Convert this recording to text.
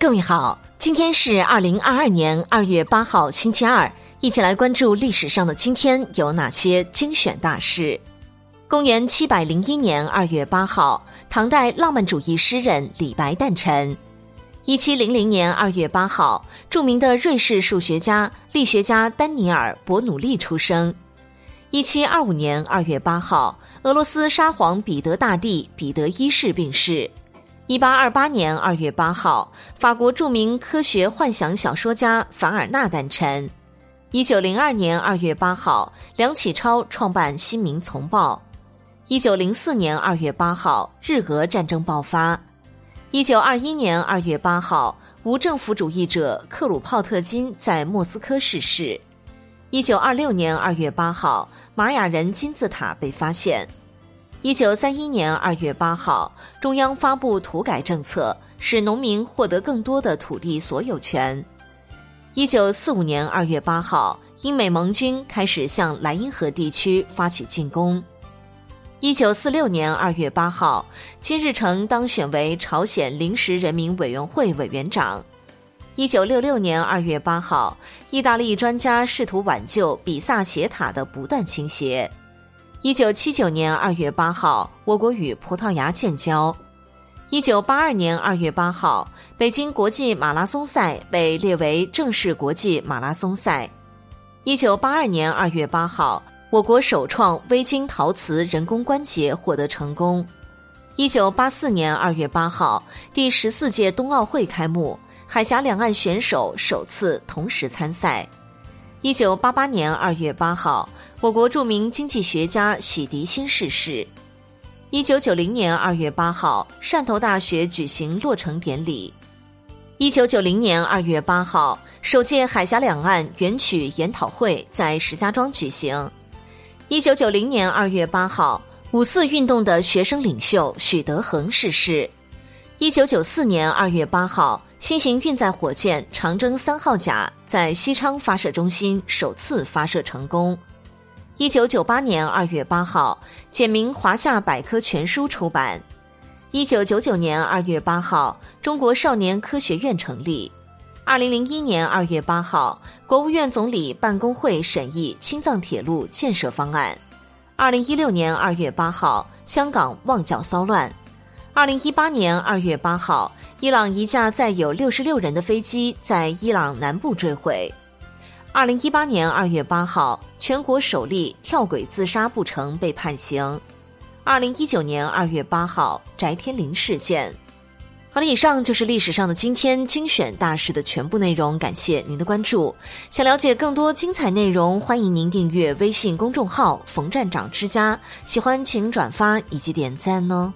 各位好，今天是二零二二年二月八号，星期二，一起来关注历史上的今天有哪些精选大事。公元七百零一年二月八号，唐代浪漫主义诗人李白诞辰。一七零零年二月八号，著名的瑞士数学家、力学家丹尼尔·伯努利出生。一七二五年二月八号，俄罗斯沙皇彼得大帝彼得一世病逝。一八二八年二月八号，法国著名科学幻想小说家凡尔纳诞辰。一九零二年二月八号，梁启超创办《新民丛报》。一九零四年二月八号，日俄战争爆发。一九二一年二月八号，无政府主义者克鲁泡特金在莫斯科逝世。一九二六年二月八号，玛雅人金字塔被发现。一九三一年二月八号，中央发布土改政策，使农民获得更多的土地所有权。一九四五年二月八号，英美盟军开始向莱茵河地区发起进攻。一九四六年二月八号，金日成当选为朝鲜临时人民委员会委员长。一九六六年二月八号，意大利专家试图挽救比萨斜塔的不断倾斜。一九七九年二月八号，我国与葡萄牙建交。一九八二年二月八号，北京国际马拉松赛被列为正式国际马拉松赛。一九八二年二月八号。我国首创微晶陶瓷人工关节获得成功。一九八四年二月八号，第十四届冬奥会开幕，海峡两岸选手首次同时参赛。一九八八年二月八号，我国著名经济学家许涤新逝世。一九九零年二月八号，汕头大学举行落成典礼。一九九零年二月八号，首届海峡两岸元曲研讨会在石家庄举行。一九九零年二月八号，五四运动的学生领袖许德珩逝世。一九九四年二月八号，新型运载火箭长征三号甲在西昌发射中心首次发射成功。一九九八年二月八号，简明华夏百科全书出版。一九九九年二月八号，中国少年科学院成立。二零零一年二月八号，国务院总理办公会审议青藏铁路建设方案。二零一六年二月八号，香港旺角骚乱。二零一八年二月八号，伊朗一架载有六十六人的飞机在伊朗南部坠毁。二零一八年二月八号，全国首例跳轨自杀不成被判刑。二零一九年二月八号，翟天临事件。好了，以上就是历史上的今天精选大事的全部内容，感谢您的关注。想了解更多精彩内容，欢迎您订阅微信公众号“冯站长之家”，喜欢请转发以及点赞哦。